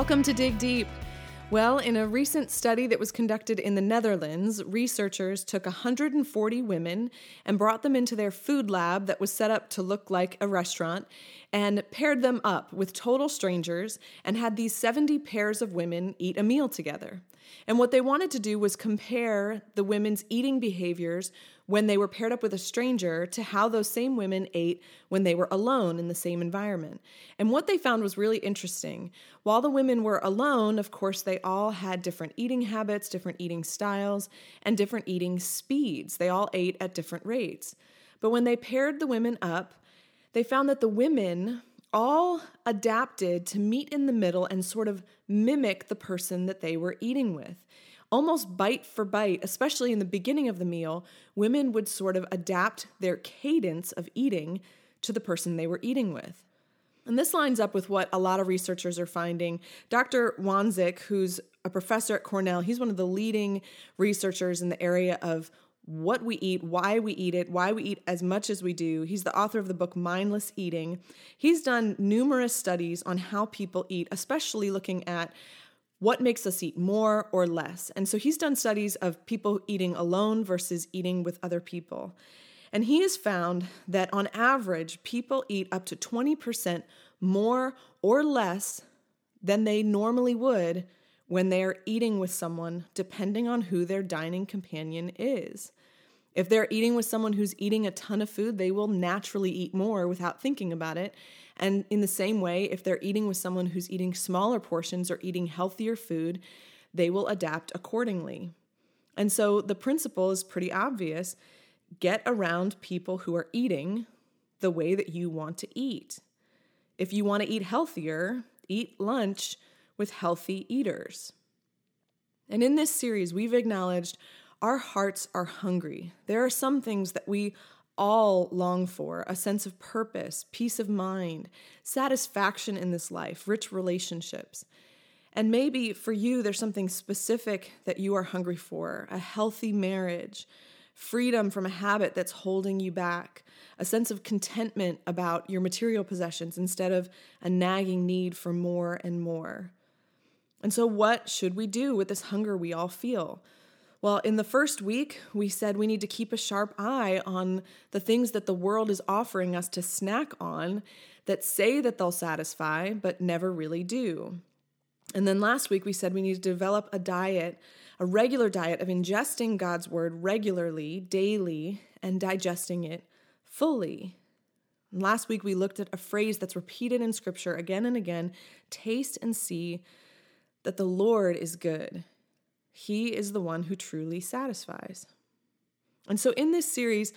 Welcome to Dig Deep. Well, in a recent study that was conducted in the Netherlands, researchers took 140 women and brought them into their food lab that was set up to look like a restaurant and paired them up with total strangers and had these 70 pairs of women eat a meal together. And what they wanted to do was compare the women's eating behaviors when they were paired up with a stranger to how those same women ate when they were alone in the same environment. And what they found was really interesting. While the women were alone, of course, they all had different eating habits, different eating styles, and different eating speeds. They all ate at different rates. But when they paired the women up, they found that the women all adapted to meet in the middle and sort of mimic the person that they were eating with almost bite for bite, especially in the beginning of the meal, women would sort of adapt their cadence of eating to the person they were eating with. And this lines up with what a lot of researchers are finding. Dr. Wansink, who's a professor at Cornell, he's one of the leading researchers in the area of what we eat, why we eat it, why we eat as much as we do. He's the author of the book Mindless Eating. He's done numerous studies on how people eat, especially looking at what makes us eat more or less. And so he's done studies of people eating alone versus eating with other people. And he has found that on average, people eat up to 20% more or less than they normally would when they are eating with someone, depending on who their dining companion is. If they're eating with someone who's eating a ton of food, they will naturally eat more without thinking about it. And in the same way, if they're eating with someone who's eating smaller portions or eating healthier food, they will adapt accordingly. And so the principle is pretty obvious get around people who are eating the way that you want to eat. If you want to eat healthier, eat lunch with healthy eaters. And in this series, we've acknowledged our hearts are hungry. There are some things that we all long for a sense of purpose, peace of mind, satisfaction in this life, rich relationships. And maybe for you, there's something specific that you are hungry for a healthy marriage, freedom from a habit that's holding you back, a sense of contentment about your material possessions instead of a nagging need for more and more. And so, what should we do with this hunger we all feel? Well, in the first week, we said we need to keep a sharp eye on the things that the world is offering us to snack on that say that they'll satisfy, but never really do. And then last week, we said we need to develop a diet, a regular diet of ingesting God's word regularly, daily, and digesting it fully. And last week, we looked at a phrase that's repeated in scripture again and again taste and see that the Lord is good. He is the one who truly satisfies. And so in this series,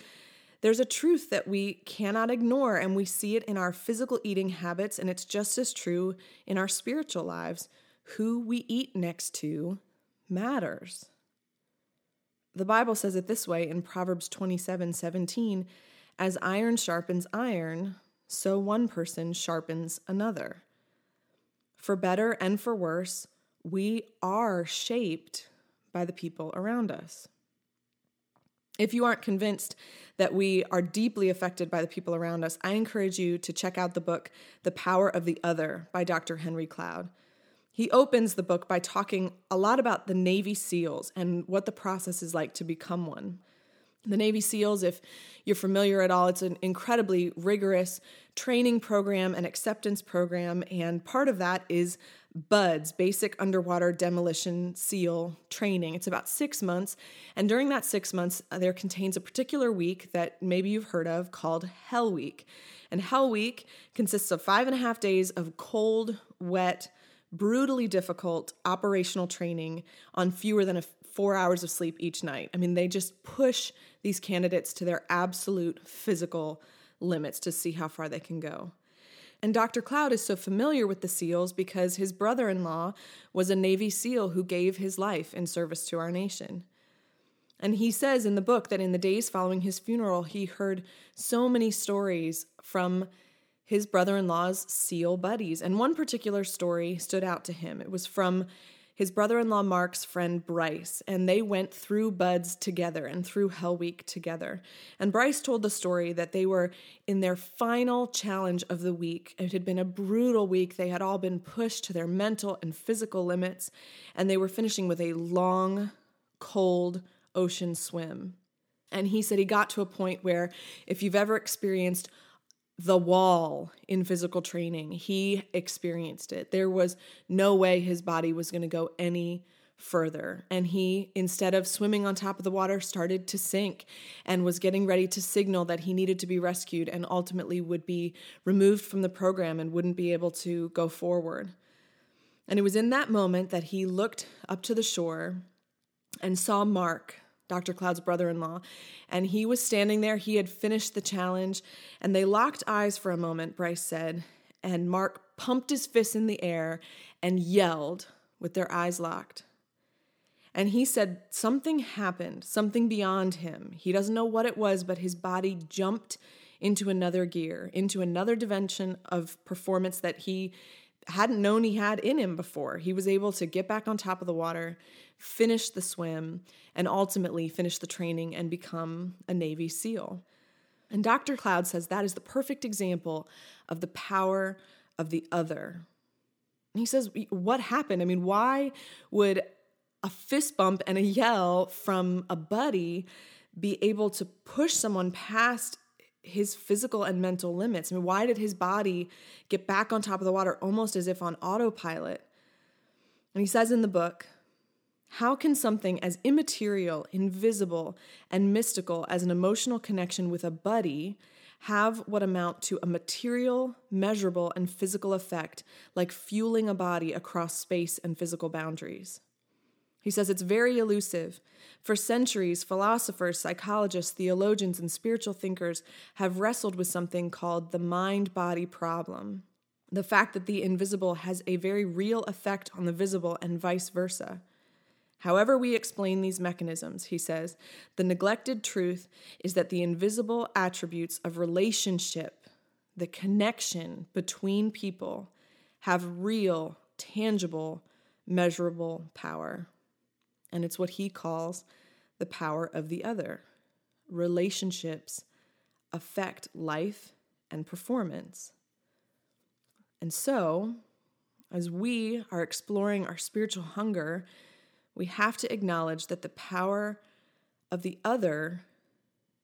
there's a truth that we cannot ignore, and we see it in our physical eating habits, and it's just as true in our spiritual lives. Who we eat next to matters. The Bible says it this way in Proverbs 27 17 As iron sharpens iron, so one person sharpens another. For better and for worse, we are shaped by the people around us. If you aren't convinced that we are deeply affected by the people around us, I encourage you to check out the book, The Power of the Other by Dr. Henry Cloud. He opens the book by talking a lot about the Navy SEALs and what the process is like to become one. The Navy SEALs, if you're familiar at all, it's an incredibly rigorous training program and acceptance program, and part of that is BUDS, Basic Underwater Demolition SEAL Training. It's about six months, and during that six months, uh, there contains a particular week that maybe you've heard of called Hell Week. And Hell Week consists of five and a half days of cold, wet, brutally difficult operational training on fewer than four hours of sleep each night. I mean, they just push these candidates to their absolute physical limits to see how far they can go. And Dr. Cloud is so familiar with the SEALs because his brother in law was a Navy SEAL who gave his life in service to our nation. And he says in the book that in the days following his funeral, he heard so many stories from his brother in law's SEAL buddies. And one particular story stood out to him. It was from his brother in law Mark's friend Bryce, and they went through Buds together and through Hell Week together. And Bryce told the story that they were in their final challenge of the week. It had been a brutal week. They had all been pushed to their mental and physical limits, and they were finishing with a long, cold ocean swim. And he said he got to a point where if you've ever experienced the wall in physical training. He experienced it. There was no way his body was going to go any further. And he, instead of swimming on top of the water, started to sink and was getting ready to signal that he needed to be rescued and ultimately would be removed from the program and wouldn't be able to go forward. And it was in that moment that he looked up to the shore and saw Mark Dr. Cloud's brother in law. And he was standing there. He had finished the challenge. And they locked eyes for a moment, Bryce said. And Mark pumped his fist in the air and yelled with their eyes locked. And he said something happened, something beyond him. He doesn't know what it was, but his body jumped into another gear, into another dimension of performance that he hadn't known he had in him before. He was able to get back on top of the water, finish the swim, and ultimately finish the training and become a Navy SEAL. And Dr. Cloud says that is the perfect example of the power of the other. And he says, What happened? I mean, why would a fist bump and a yell from a buddy be able to push someone past his physical and mental limits. I mean, why did his body get back on top of the water almost as if on autopilot? And he says in the book, how can something as immaterial, invisible, and mystical as an emotional connection with a buddy have what amount to a material, measurable, and physical effect like fueling a body across space and physical boundaries? He says it's very elusive. For centuries, philosophers, psychologists, theologians, and spiritual thinkers have wrestled with something called the mind body problem the fact that the invisible has a very real effect on the visible and vice versa. However, we explain these mechanisms, he says, the neglected truth is that the invisible attributes of relationship, the connection between people, have real, tangible, measurable power and it's what he calls the power of the other. Relationships affect life and performance. And so, as we are exploring our spiritual hunger, we have to acknowledge that the power of the other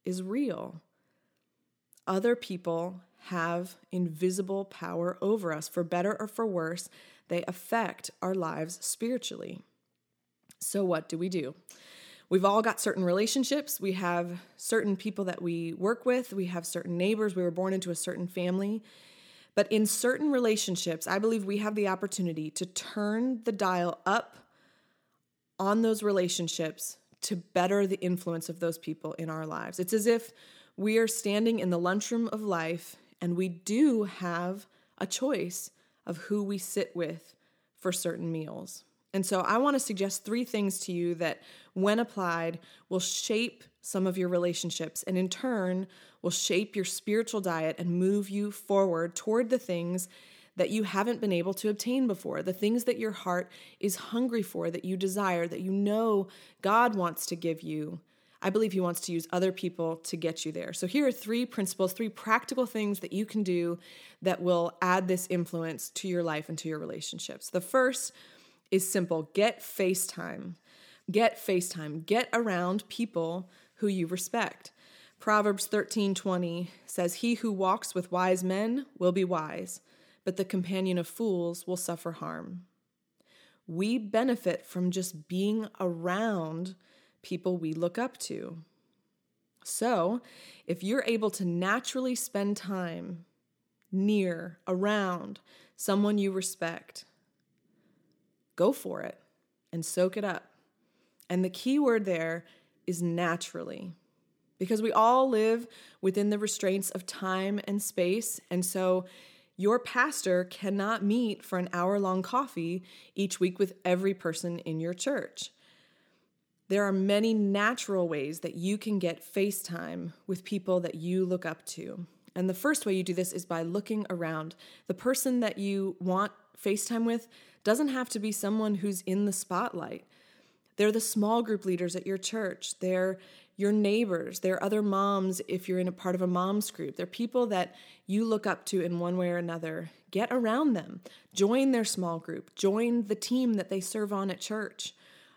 is real. Other people have invisible power over us. For better or for worse, they affect our lives spiritually. So, what do we do? We've all got certain relationships. We have certain people that we work with. We have certain neighbors. We were born into a certain family. But in certain relationships, I believe we have the opportunity to turn the dial up on those relationships to better the influence of those people in our lives. It's as if we are standing in the lunchroom of life and we do have a choice of who we sit with for certain meals. And so I want to suggest three things to you that, when applied, will shape some of your relationships and in turn will shape your spiritual diet and move you forward toward the things that you haven't been able to obtain before, the things that your heart is hungry for, that you desire, that you know God wants to give you. I believe He wants to use other people to get you there. So, here are three principles, three practical things that you can do that will add this influence to your life and to your relationships. The first is simple get FaceTime. Get FaceTime. Get around people who you respect. Proverbs 13:20 says he who walks with wise men will be wise, but the companion of fools will suffer harm. We benefit from just being around people we look up to. So, if you're able to naturally spend time near, around someone you respect, go for it and soak it up. And the key word there is naturally, because we all live within the restraints of time and space. And so your pastor cannot meet for an hour long coffee each week with every person in your church. There are many natural ways that you can get FaceTime with people that you look up to. And the first way you do this is by looking around. The person that you want FaceTime with doesn't have to be someone who's in the spotlight. They're the small group leaders at your church. They're your neighbors. They're other moms if you're in a part of a mom's group. They're people that you look up to in one way or another. Get around them. Join their small group. Join the team that they serve on at church.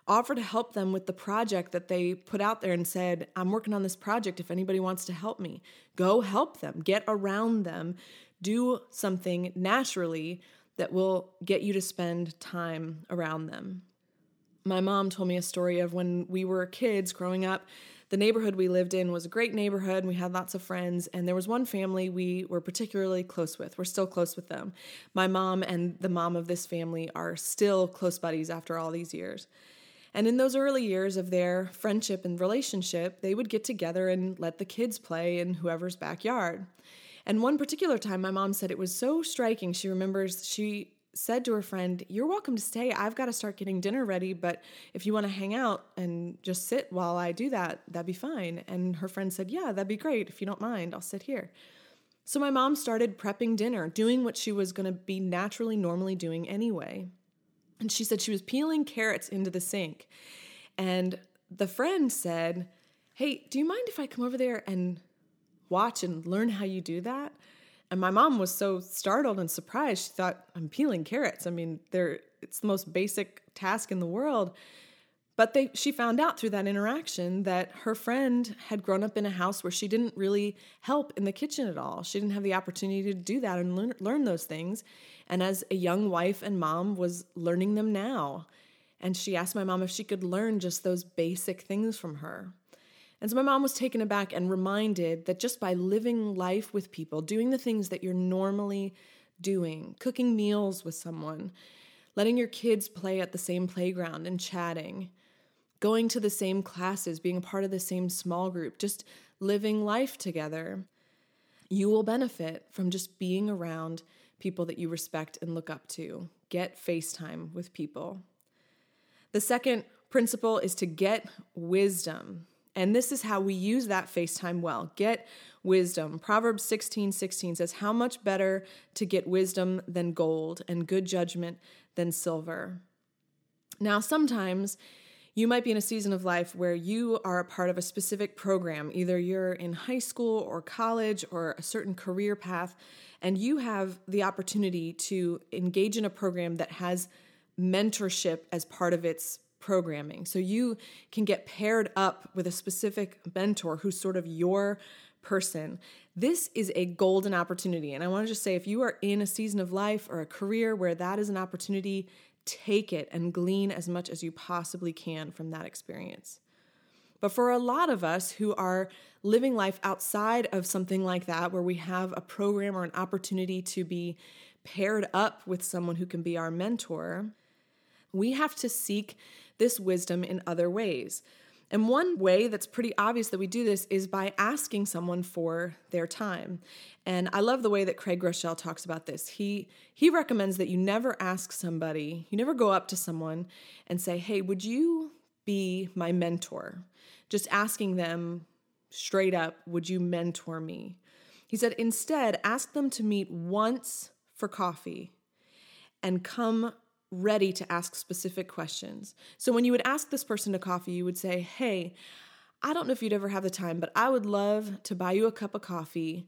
Offer to help them with the project that they put out there and said, I'm working on this project if anybody wants to help me. Go help them. Get around them. Do something naturally that will get you to spend time around them. My mom told me a story of when we were kids growing up. The neighborhood we lived in was a great neighborhood. We had lots of friends, and there was one family we were particularly close with. We're still close with them. My mom and the mom of this family are still close buddies after all these years. And in those early years of their friendship and relationship, they would get together and let the kids play in whoever's backyard. And one particular time, my mom said it was so striking. She remembers she said to her friend, You're welcome to stay. I've got to start getting dinner ready, but if you want to hang out and just sit while I do that, that'd be fine. And her friend said, Yeah, that'd be great. If you don't mind, I'll sit here. So my mom started prepping dinner, doing what she was going to be naturally, normally doing anyway. And she said she was peeling carrots into the sink. And the friend said, Hey, do you mind if I come over there and watch and learn how you do that. And my mom was so startled and surprised. She thought, I'm peeling carrots. I mean, they're, it's the most basic task in the world. But they, she found out through that interaction that her friend had grown up in a house where she didn't really help in the kitchen at all. She didn't have the opportunity to do that and learn, learn those things. And as a young wife and mom, was learning them now. And she asked my mom if she could learn just those basic things from her. And so my mom was taken aback and reminded that just by living life with people, doing the things that you're normally doing, cooking meals with someone, letting your kids play at the same playground and chatting, going to the same classes, being a part of the same small group, just living life together, you will benefit from just being around people that you respect and look up to. Get FaceTime with people. The second principle is to get wisdom. And this is how we use that FaceTime well. Get wisdom. Proverbs 16 16 says, How much better to get wisdom than gold, and good judgment than silver. Now, sometimes you might be in a season of life where you are a part of a specific program. Either you're in high school or college or a certain career path, and you have the opportunity to engage in a program that has mentorship as part of its programming. So you can get paired up with a specific mentor who's sort of your person. This is a golden opportunity. And I want to just say if you are in a season of life or a career where that is an opportunity, take it and glean as much as you possibly can from that experience. But for a lot of us who are living life outside of something like that, where we have a program or an opportunity to be paired up with someone who can be our mentor, we have to seek this wisdom in other ways. And one way that's pretty obvious that we do this is by asking someone for their time. And I love the way that Craig Groeschel talks about this. He he recommends that you never ask somebody, you never go up to someone and say, "Hey, would you be my mentor?" Just asking them straight up, "Would you mentor me?" He said, "Instead, ask them to meet once for coffee and come ready to ask specific questions. So when you would ask this person to coffee, you would say, Hey, I don't know if you'd ever have the time, but I would love to buy you a cup of coffee.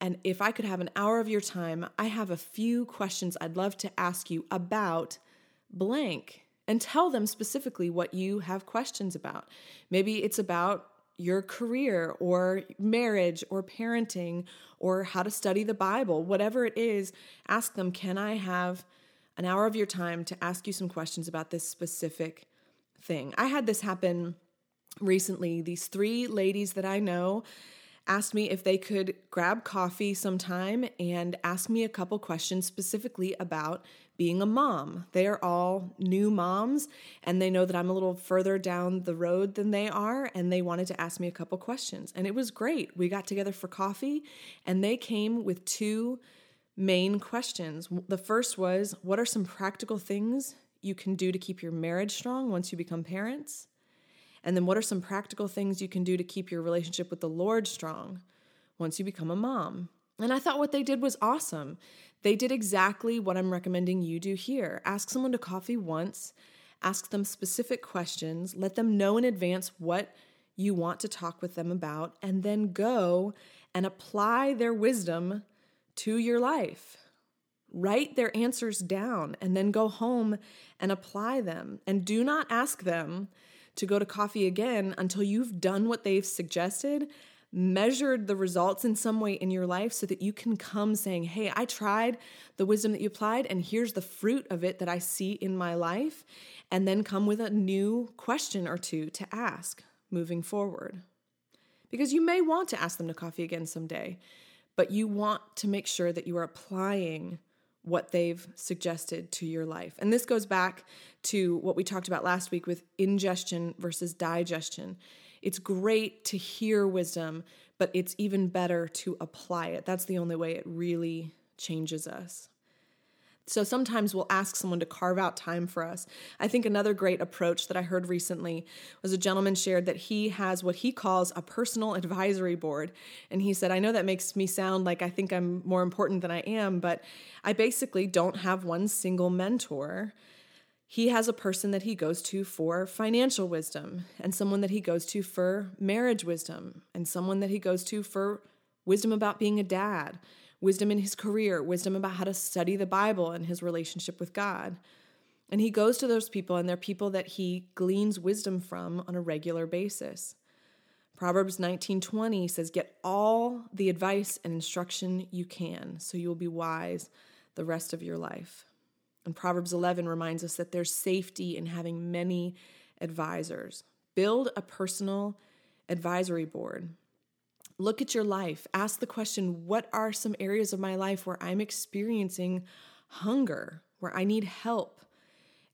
And if I could have an hour of your time, I have a few questions I'd love to ask you about blank. And tell them specifically what you have questions about. Maybe it's about your career or marriage or parenting or how to study the Bible, whatever it is, ask them, Can I have an hour of your time to ask you some questions about this specific thing. I had this happen recently. These three ladies that I know asked me if they could grab coffee sometime and ask me a couple questions specifically about being a mom. They are all new moms and they know that I'm a little further down the road than they are and they wanted to ask me a couple questions. And it was great. We got together for coffee and they came with two main questions. The first was What are some practical things you can do to keep your marriage strong once you become parents? And then, what are some practical things you can do to keep your relationship with the Lord strong once you become a mom? And I thought what they did was awesome. They did exactly what I'm recommending you do here. Ask someone to coffee once, ask them specific questions, let them know in advance what you want to talk with them about, and then go and apply their wisdom to your life. Write their answers down and then go home and apply them. And do not ask them to go to coffee again until you've done what they've suggested, measured the results in some way in your life so that you can come saying, Hey, I tried the wisdom that you applied, and here's the fruit of it that I see in my life. And then come with a new question or two to ask moving forward. Because you may want to ask them to coffee again someday, but you want to make sure that you are applying what they've suggested to your life. And this goes back to what we talked about last week with ingestion versus digestion. It's great to hear wisdom, but it's even better to apply it. That's the only way it really changes us. So sometimes we'll ask someone to carve out time for us. I think another great approach that I heard recently was a gentleman shared that he has what he calls a personal advisory board. And he said, I know that makes me sound like I think I'm more important than I am, but I basically don't have one single mentor. He has a person that he goes to for financial wisdom, and someone that he goes to for marriage wisdom, and someone that he goes to for wisdom about being a dad wisdom in his career, wisdom about how to study the Bible and his relationship with God. And he goes to those people, and they're people that he gleans wisdom from on a regular basis. Proverbs 19:20 says, "Get all the advice and instruction you can, so you will be wise the rest of your life." And Proverbs 11 reminds us that there's safety in having many advisors. Build a personal advisory board. Look at your life. Ask the question what are some areas of my life where I'm experiencing hunger, where I need help?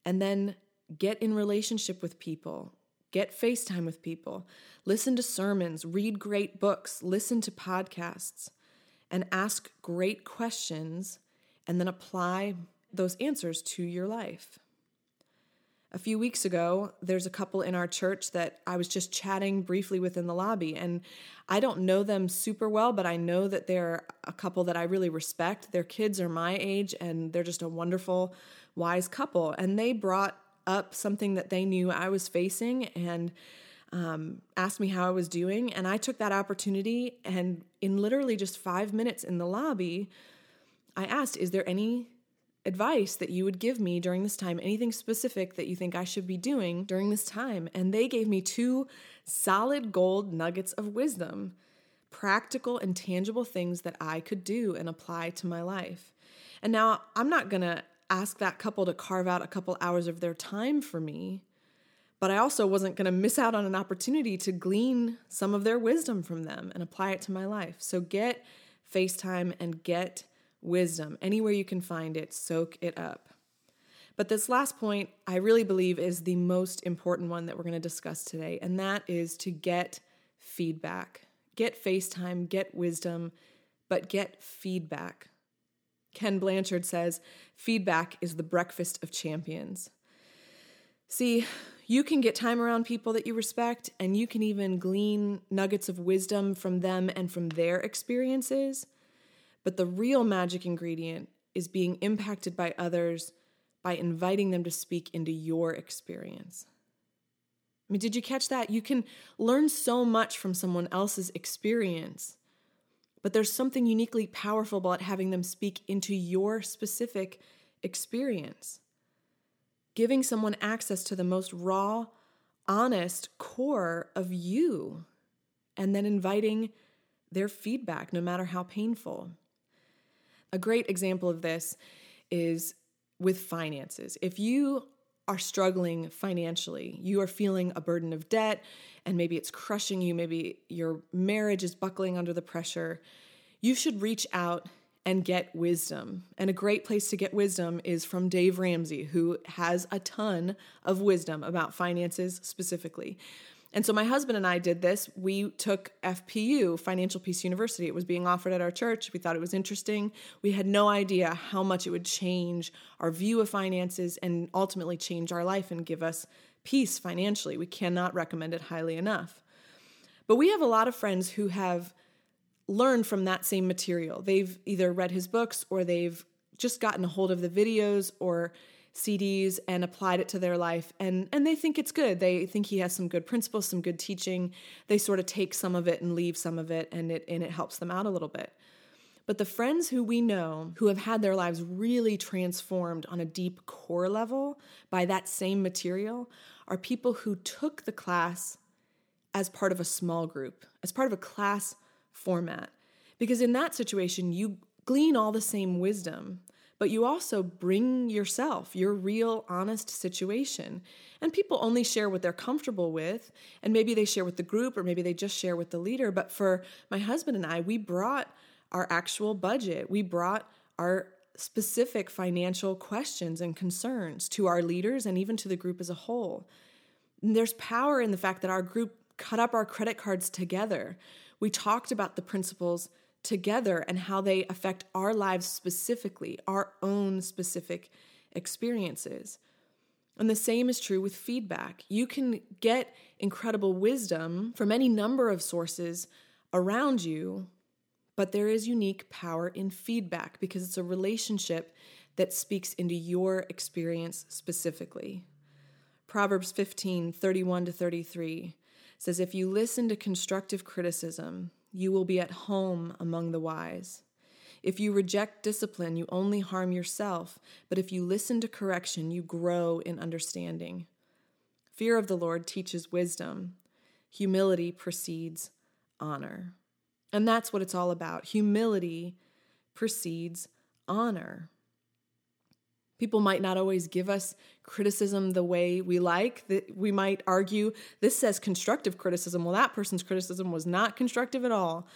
And then get in relationship with people, get FaceTime with people, listen to sermons, read great books, listen to podcasts, and ask great questions, and then apply those answers to your life a few weeks ago, there's a couple in our church that I was just chatting briefly with in the lobby. And I don't know them super well, but I know that they're a couple that I really respect. Their kids are my age, and they're just a wonderful, wise couple. And they brought up something that they knew I was facing and um, asked me how I was doing. And I took that opportunity, and in literally just five minutes in the lobby, I asked, Is there any advice that you would give me during this time, anything specific that you think I should be doing during this time. And they gave me two solid gold nuggets of wisdom, practical and tangible things that I could do and apply to my life. And now I'm not going to ask that couple to carve out a couple hours of their time for me, but I also wasn't going to miss out on an opportunity to glean some of their wisdom from them and apply it to my life. So get FaceTime and get wisdom. Anywhere you can find it, soak it up. But this last point, I really believe, is the most important one that we're going to discuss today, and that is to get feedback. Get FaceTime, get wisdom, but get feedback. Ken Blanchard says feedback is the breakfast of champions. See, you can get time around people that you respect, and you can even glean nuggets of wisdom from them and from their experiences. But the real magic ingredient is being impacted by others by inviting them to speak into your experience. I mean, did you catch that? You can learn so much from someone else's experience, but there's something uniquely powerful about having them speak into your specific experience. Giving someone access to the most raw, honest core of you, and then inviting their feedback, no matter how painful. A great example of this is with finances. If you are struggling financially, you are feeling a burden of debt, and maybe it's crushing you, maybe your marriage is buckling under the pressure, you should reach out and get wisdom. And a great place to get wisdom is from Dave Ramsey, who has a ton of wisdom about finances specifically. And so my husband and I did this. We took FPU, Financial Peace University. It was being offered at our church. We thought it was interesting. We had no idea how much it would change our view of finances and ultimately change our life and give us peace financially. We cannot recommend it highly enough. But we have a lot of friends who have learned from that same material. They've either read his books or they've just gotten a hold of the videos or CDs and applied it to their life and and they think it's good. They think he has some good principles, some good teaching. They sort of take some of it and leave some of it and it and it helps them out a little bit. But the friends who we know who have had their lives really transformed on a deep core level by that same material are people who took the class as part of a small group, as part of a class format. Because in that situation, you glean all the same wisdom, but you also bring yourself, your real, honest situation. And people only share what they're comfortable with, and maybe they share with the group, or maybe they just share with the leader. But for my husband and I, we brought our actual budget, we brought our specific financial questions and concerns to our leaders and even to the group as a whole. And there's power in the fact that our group cut up our credit cards together. We talked about the principles together and how they affect our lives specifically, our own specific experiences. And the same is true with feedback. You can get incredible wisdom from any number of sources around you, but there is unique power in feedback because it's a relationship that speaks into your experience specifically. Proverbs 15 31 to 33 says, If you listen to constructive criticism, you will be at home among the wise. If you reject discipline, you only harm yourself, but if you listen to correction, you grow in understanding. Fear of the Lord teaches wisdom, humility precedes honor. And that's what it's all about. Humility precedes honor. People might not always give us criticism the way we like. We might argue this says constructive criticism. Well, that person's criticism was not constructive at all.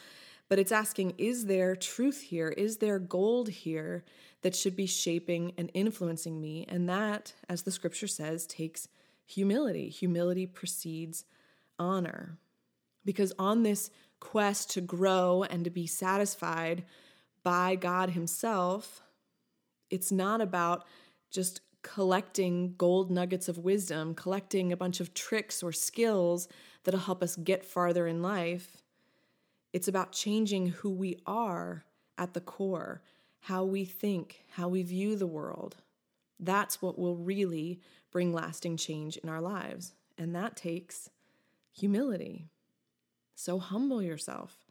But it's asking, is there truth here? Is there gold here that should be shaping and influencing me? And that, as the scripture says, takes humility. Humility precedes honor. Because on this quest to grow and to be satisfied by God Himself, it's not about just collecting gold nuggets of wisdom, collecting a bunch of tricks or skills that'll help us get farther in life. It's about changing who we are at the core, how we think, how we view the world. That's what will really bring lasting change in our lives. And that takes humility. So humble yourself.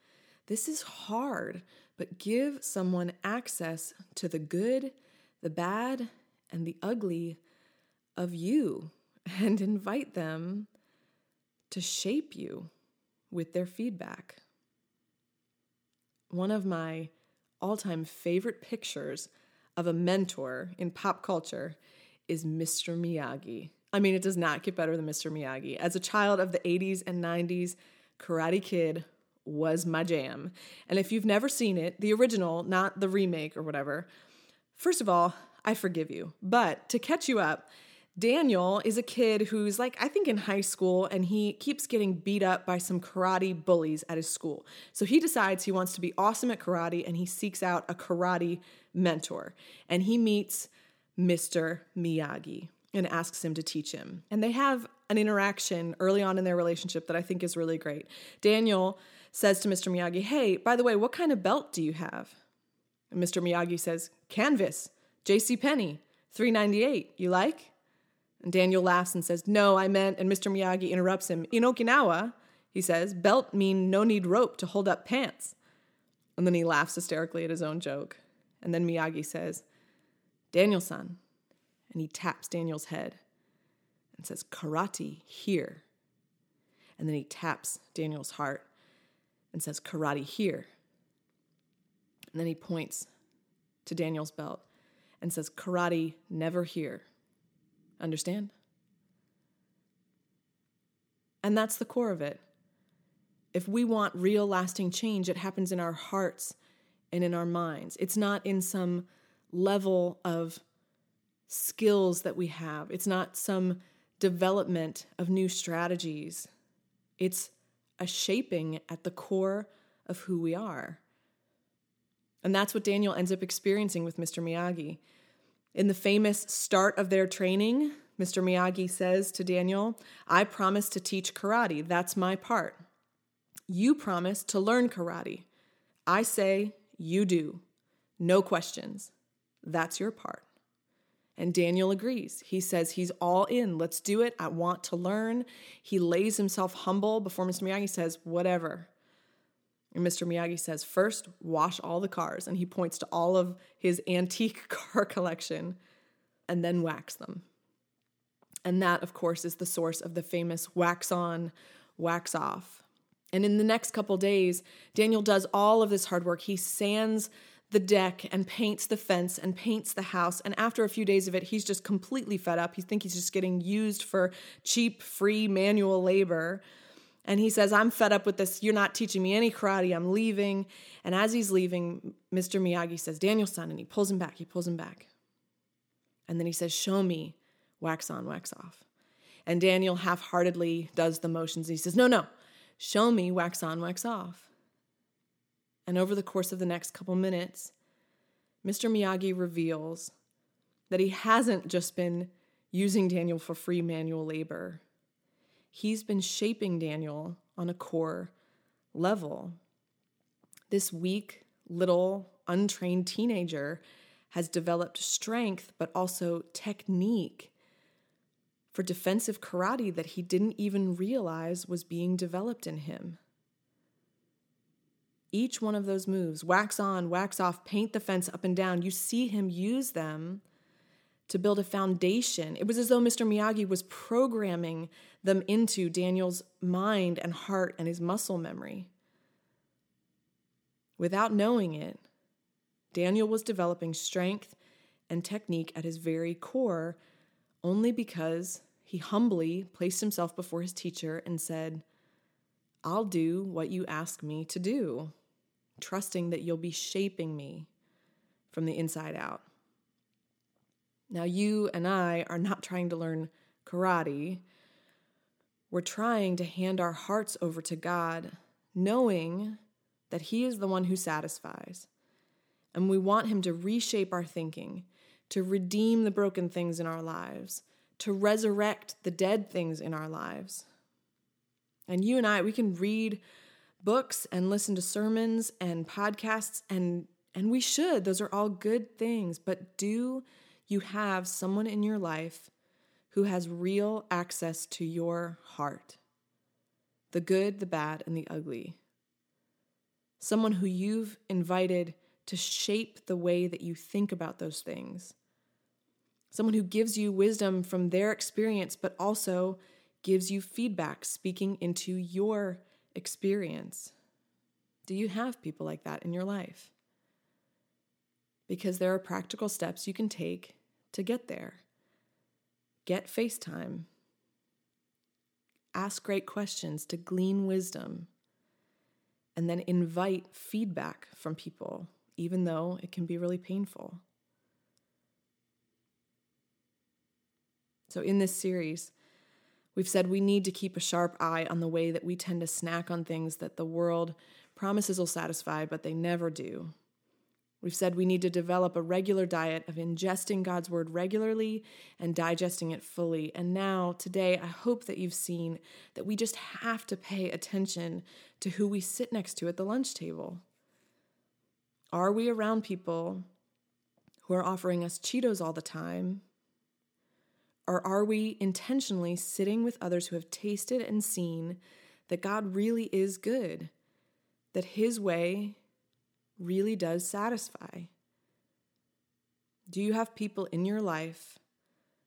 This is hard, but give someone access to the good, the bad, and the ugly of you and invite them to shape you with their feedback. One of my all time favorite pictures of a mentor in pop culture is Mr. Miyagi. I mean, it does not get better than Mr. Miyagi. As a child of the 80s and 90s, Karate Kid was my jam. And if you've never seen it, the original, not the remake or whatever, first of all, I forgive you. But to catch you up, Daniel is a kid who's like, I think in high school, and he keeps getting beat up by some karate bullies at his school. So he decides he wants to be awesome at karate and he seeks out a karate mentor. And he meets Mr. Miyagi and asks him to teach him. And they have an interaction early on in their relationship that I think is really great. Daniel says to Mr. Miyagi, Hey, by the way, what kind of belt do you have? And Mr. Miyagi says, Canvas, J.C. Penney, 398. You like? And Daniel laughs and says, No, I meant, and Mr. Miyagi interrupts him. In Okinawa, he says, belt mean no need rope to hold up pants. And then he laughs hysterically at his own joke. And then Miyagi says, Daniel san. And he taps Daniel's head and says, Karate here. And then he taps Daniel's heart and says, Karate here. And then he points to Daniel's belt and says, Karate never here. Understand? And that's the core of it. If we want real lasting change, it happens in our hearts and in our minds. It's not in some level of skills that we have, it's not some development of new strategies. It's a shaping at the core of who we are. And that's what Daniel ends up experiencing with Mr. Miyagi. In the famous start of their training, Mr. Miyagi says to Daniel, I promise to teach karate. That's my part. You promise to learn karate. I say, you do. No questions. That's your part. And Daniel agrees. He says he's all in. Let's do it. I want to learn. He lays himself humble before Mr. Miyagi says, whatever. And Mr. Miyagi says, first, wash all the cars. And he points to all of his antique car collection and then wax them. And that, of course, is the source of the famous wax on, wax off. And in the next couple days, Daniel does all of this hard work. He sands the deck and paints the fence and paints the house. And after a few days of it, he's just completely fed up. He thinks he's just getting used for cheap, free manual labor. And he says, I'm fed up with this. You're not teaching me any karate. I'm leaving. And as he's leaving, Mr. Miyagi says, Daniel san, and he pulls him back. He pulls him back. And then he says, Show me wax on, wax off. And Daniel half heartedly does the motions. He says, No, no, show me wax on, wax off. And over the course of the next couple minutes, Mr. Miyagi reveals that he hasn't just been using Daniel for free manual labor, he's been shaping Daniel on a core level. This weak, little, untrained teenager has developed strength, but also technique for defensive karate that he didn't even realize was being developed in him. Each one of those moves, wax on, wax off, paint the fence up and down, you see him use them to build a foundation. It was as though Mr. Miyagi was programming them into Daniel's mind and heart and his muscle memory. Without knowing it, Daniel was developing strength and technique at his very core only because he humbly placed himself before his teacher and said, I'll do what you ask me to do, trusting that you'll be shaping me from the inside out. Now, you and I are not trying to learn karate. We're trying to hand our hearts over to God, knowing that He is the one who satisfies and we want Him to reshape our thinking, to redeem the broken things in our lives, to resurrect the dead things in our lives. And you and I, we can read books and listen to sermons and podcasts, and, and we should. Those are all good things. But do you have someone in your life who has real access to your heart? The good, the bad, and the ugly. Someone who you've invited to shape the way that you think about those things. Someone who gives you wisdom from their experience, but also gives you feedback speaking into your experience. Do you have people like that in your life? Because there are practical steps you can take to get there. Get FaceTime. Ask great questions to glean wisdom. And then invite feedback from people even though it can be really painful. So, in this series, we've said we need to keep a sharp eye on the way that we tend to snack on things that the world promises will satisfy, but they never do. We've said we need to develop a regular diet of ingesting God's word regularly and digesting it fully. And now, today, I hope that you've seen that we just have to pay attention to who we sit next to at the lunch table. Are we around people who are offering us Cheetos all the time? Or are we intentionally sitting with others who have tasted and seen that God really is good, that His way really does satisfy? Do you have people in your life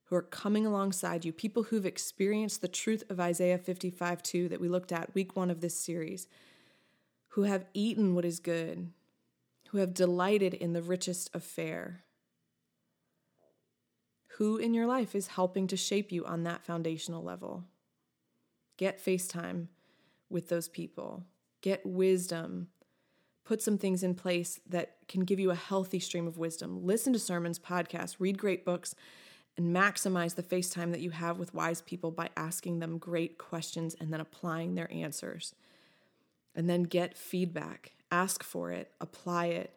who are coming alongside you, people who've experienced the truth of Isaiah 55 2 that we looked at week one of this series, who have eaten what is good, who have delighted in the richest of fare? Who in your life is helping to shape you on that foundational level? Get FaceTime with those people. Get wisdom. Put some things in place that can give you a healthy stream of wisdom. Listen to sermons, podcasts, read great books, and maximize the FaceTime that you have with wise people by asking them great questions and then applying their answers. And then get feedback Ask for it, apply it.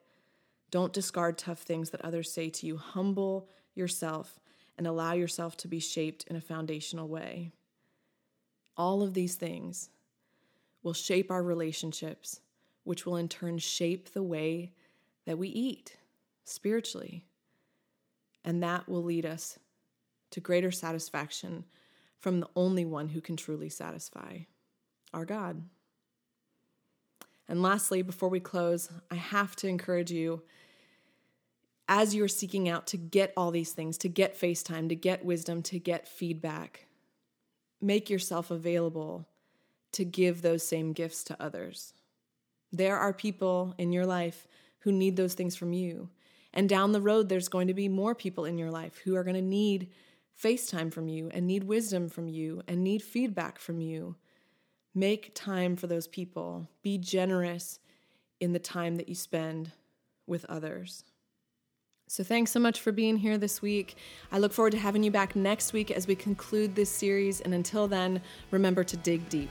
Don't discard tough things that others say to you. Humble yourself and allow yourself to be shaped in a foundational way. All of these things will shape our relationships, which will in turn shape the way that we eat spiritually. And that will lead us to greater satisfaction from the only one who can truly satisfy our God. And lastly, before we close, I have to encourage you as you're seeking out to get all these things, to get FaceTime, to get wisdom, to get feedback, make yourself available to give those same gifts to others. There are people in your life who need those things from you. And down the road, there's going to be more people in your life who are going to need FaceTime from you and need wisdom from you and need feedback from you. Make time for those people. Be generous in the time that you spend with others. So, thanks so much for being here this week. I look forward to having you back next week as we conclude this series. And until then, remember to dig deep.